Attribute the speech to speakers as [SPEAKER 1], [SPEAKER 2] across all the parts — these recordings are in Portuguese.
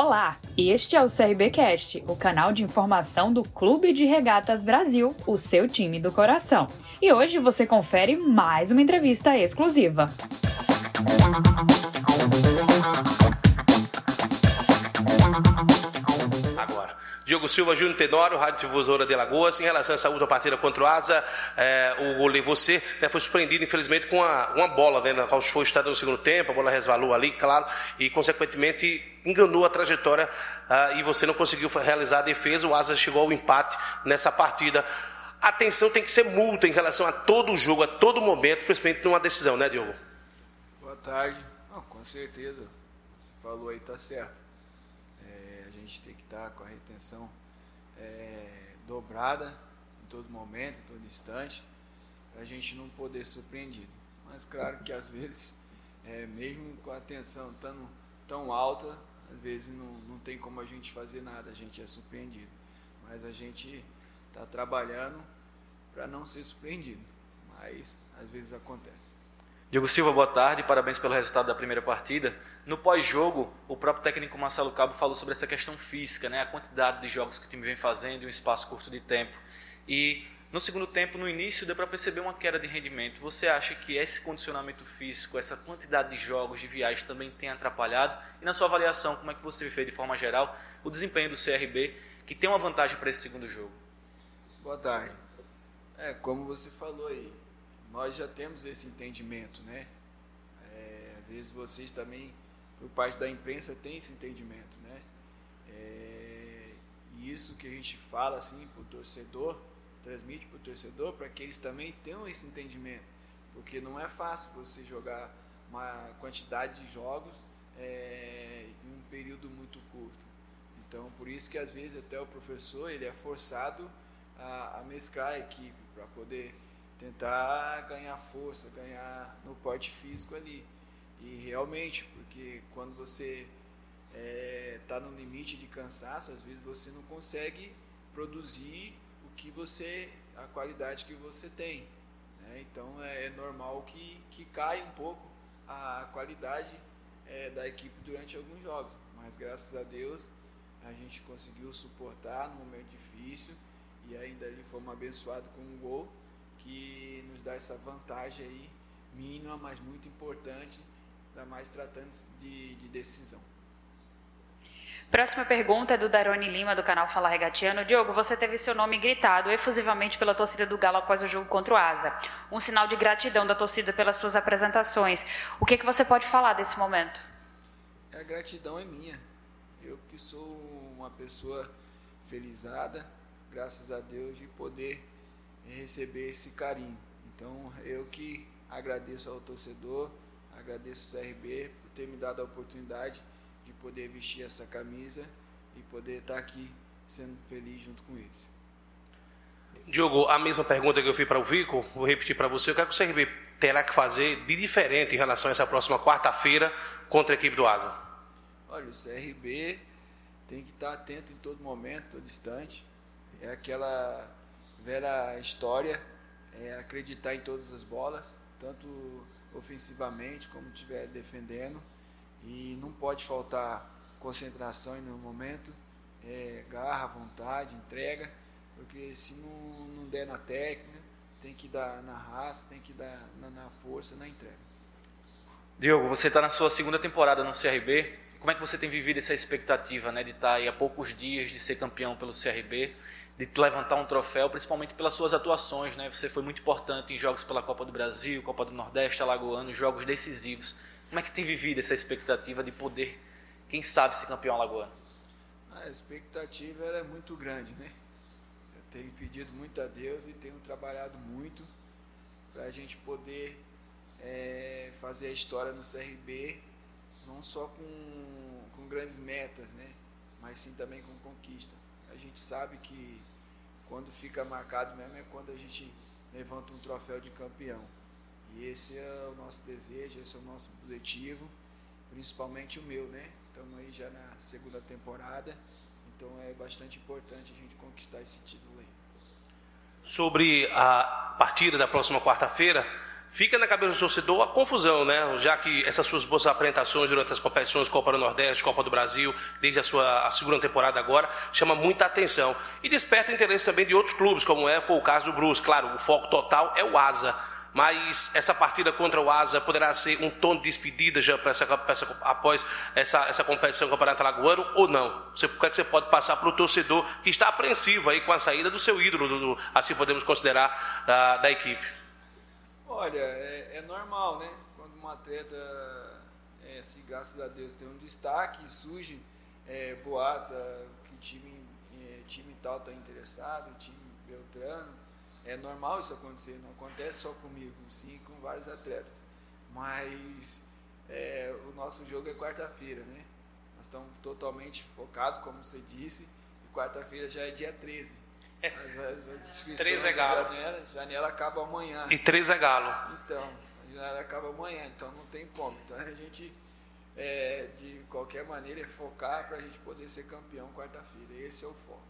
[SPEAKER 1] Olá, este é o CRBcast, o canal de informação do Clube de Regatas Brasil, o seu time do coração. E hoje você confere mais uma entrevista exclusiva.
[SPEAKER 2] Diogo Silva, Júnior Tenório, Rádio Difusora de Lagoas. Em relação a essa última partida contra o Asa, é, o goleiro você né, foi surpreendido, infelizmente, com uma, uma bola, né, na qual foi estado no segundo tempo, a bola resvalou ali, claro, e consequentemente enganou a trajetória uh, e você não conseguiu realizar a defesa. O Asa chegou ao empate nessa partida. A atenção tem que ser multa em relação a todo jogo, a todo momento, principalmente numa decisão, né, Diogo?
[SPEAKER 3] Boa tarde. Não, com certeza. Você falou aí, tá certo gente tem que estar com a retenção é, dobrada em todo momento, em todo instante, para a gente não poder ser surpreendido. Mas claro que às vezes, é, mesmo com a tensão tão, tão alta, às vezes não, não tem como a gente fazer nada, a gente é surpreendido. Mas a gente está trabalhando para não ser surpreendido. Mas às vezes acontece.
[SPEAKER 4] Diego Silva, boa tarde, parabéns pelo resultado da primeira partida. No pós-jogo, o próprio técnico Marcelo Cabo falou sobre essa questão física, né? a quantidade de jogos que o time vem fazendo em um espaço curto de tempo. E no segundo tempo, no início, deu para perceber uma queda de rendimento. Você acha que esse condicionamento físico, essa quantidade de jogos, de viagens, também tem atrapalhado? E na sua avaliação, como é que você vê de forma geral o desempenho do CRB, que tem uma vantagem para esse segundo jogo?
[SPEAKER 3] Boa tarde. É, como você falou aí, nós já temos esse entendimento, né? É, às vezes vocês também, por parte da imprensa, tem esse entendimento, né? É, e isso que a gente fala assim para o torcedor, transmite para o torcedor, para que eles também tenham esse entendimento, porque não é fácil você jogar uma quantidade de jogos é, em um período muito curto. Então, por isso que às vezes até o professor ele é forçado a, a mesclar a equipe para poder tentar ganhar força, ganhar no porte físico ali. E realmente, porque quando você está é, tá no limite de cansaço, às vezes você não consegue produzir o que você, a qualidade que você tem. Né? Então é, é, normal que, que caia um pouco a qualidade é, da equipe durante alguns jogos. Mas graças a Deus a gente conseguiu suportar num momento difícil e ainda ali fomos abençoados com um gol que nos dá essa vantagem aí, mínima, mas muito importante, ainda mais tratando de, de decisão.
[SPEAKER 1] Próxima pergunta é do Darone Lima, do canal Fala Regatiano. Diogo, você teve seu nome gritado efusivamente pela torcida do Galo após o jogo contra o Asa. Um sinal de gratidão da torcida pelas suas apresentações. O que, que você pode falar desse momento?
[SPEAKER 3] A gratidão é minha. Eu que sou uma pessoa felizada, graças a Deus, de poder receber esse carinho. Então, eu que agradeço ao torcedor, agradeço o CRB por ter me dado a oportunidade de poder vestir essa camisa e poder estar aqui sendo feliz junto com eles.
[SPEAKER 2] Diogo, a mesma pergunta que eu fiz para o Vico, vou repetir para você. O que, é que o CRB terá que fazer de diferente em relação a essa próxima quarta-feira contra a equipe do Asa?
[SPEAKER 3] Olha, o CRB tem que estar atento em todo momento, todo instante. É aquela velha história, é acreditar em todas as bolas, tanto ofensivamente como estiver defendendo. E não pode faltar concentração em nenhum momento, é, garra, vontade, entrega, porque se não, não der na técnica, tem que dar na raça, tem que dar na, na força, na entrega.
[SPEAKER 4] Diogo, você está na sua segunda temporada no CRB. Como é que você tem vivido essa expectativa né, de estar tá aí a poucos dias de ser campeão pelo CRB? De levantar um troféu, principalmente pelas suas atuações. Né? Você foi muito importante em jogos pela Copa do Brasil, Copa do Nordeste, Alagoano, jogos decisivos. Como é que tem vivido essa expectativa de poder, quem sabe, ser campeão alagoano?
[SPEAKER 3] A expectativa é muito grande, né? Eu tenho pedido muito a Deus e tenho trabalhado muito para a gente poder é, fazer a história no CRB, não só com, com grandes metas, né? Mas sim também com conquista. Gente sabe que quando fica marcado mesmo é quando a gente levanta um troféu de campeão. E esse é o nosso desejo, esse é o nosso objetivo, principalmente o meu, né? Estamos aí já na segunda temporada, então é bastante importante a gente conquistar esse título aí.
[SPEAKER 2] Sobre a partida da próxima quarta-feira, Fica na cabeça do torcedor a confusão, né? Já que essas suas boas apresentações durante as competições Copa do Nordeste, Copa do Brasil, desde a sua a segunda temporada agora, chama muita atenção. E desperta interesse também de outros clubes, como é foi o caso do Bruce. Claro, o foco total é o Asa. Mas essa partida contra o Asa poderá ser um tom de despedida já para essa, essa, após essa, essa competição Campeonato Alagoano ou não? Você, o que, é que você pode passar para o torcedor que está apreensivo aí com a saída do seu ídolo, do, do, assim podemos considerar, da, da equipe?
[SPEAKER 3] Olha, é, é normal, né? Quando um atleta, é, assim, graças a Deus, tem um destaque, surge é, boatos, é, que o time, é, time tal está interessado, time Beltrano. É normal isso acontecer, não acontece só comigo, sim com vários atletas. Mas é, o nosso jogo é quarta-feira, né? Nós estamos totalmente focados, como você disse, e quarta-feira já é dia 13. As, as, as inscrições
[SPEAKER 2] Três é galo.
[SPEAKER 3] janela, janela acaba amanhã.
[SPEAKER 2] E três é galo.
[SPEAKER 3] Então, a janela acaba amanhã, então não tem como. Então a gente, é, de qualquer maneira, é focar para a gente poder ser campeão quarta-feira. Esse é o foco.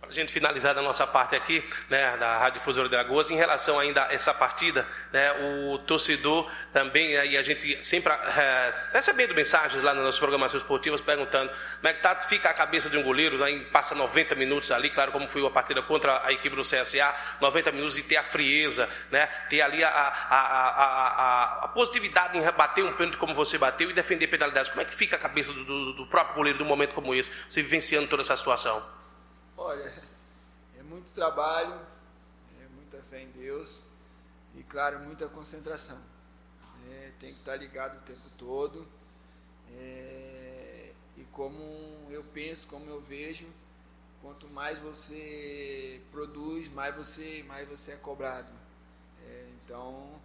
[SPEAKER 2] Para a gente finalizar a nossa parte aqui, né, da Rádio Difusora de Alagoas, em relação ainda a essa partida, né, o torcedor também, e a gente sempre é, recebendo mensagens lá nas nossas programações esportivas, perguntando como é que tá, fica a cabeça de um goleiro, né, passa 90 minutos ali, claro, como foi a partida contra a equipe do CSA, 90 minutos e ter a frieza, né, ter ali a, a, a, a positividade em bater um pênalti como você bateu e defender penalidades. Como é que fica a cabeça do, do, do próprio goleiro num momento como esse, você vivenciando toda essa situação?
[SPEAKER 3] Olha, é muito trabalho, é muita fé em Deus e, claro, muita concentração. É, tem que estar ligado o tempo todo. É, e como eu penso, como eu vejo, quanto mais você produz, mais você, mais você é cobrado. É, então,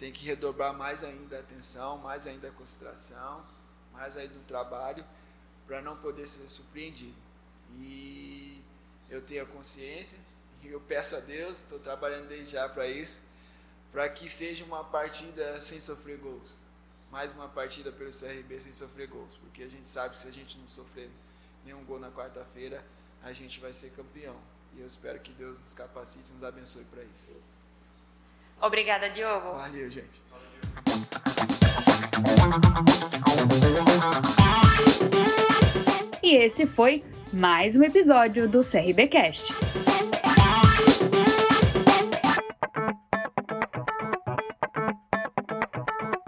[SPEAKER 3] tem que redobrar mais ainda a atenção, mais ainda a concentração, mais ainda o trabalho, para não poder ser surpreendido. E eu tenho a consciência e eu peço a Deus, estou trabalhando desde já para isso, para que seja uma partida sem sofrer gols. Mais uma partida pelo CRB sem sofrer gols, porque a gente sabe que se a gente não sofrer nenhum gol na quarta-feira, a gente vai ser campeão. E eu espero que Deus nos capacite e nos abençoe para isso.
[SPEAKER 1] Obrigada, Diogo.
[SPEAKER 3] Valeu, gente.
[SPEAKER 5] E esse foi mais um episódio do CRBcast.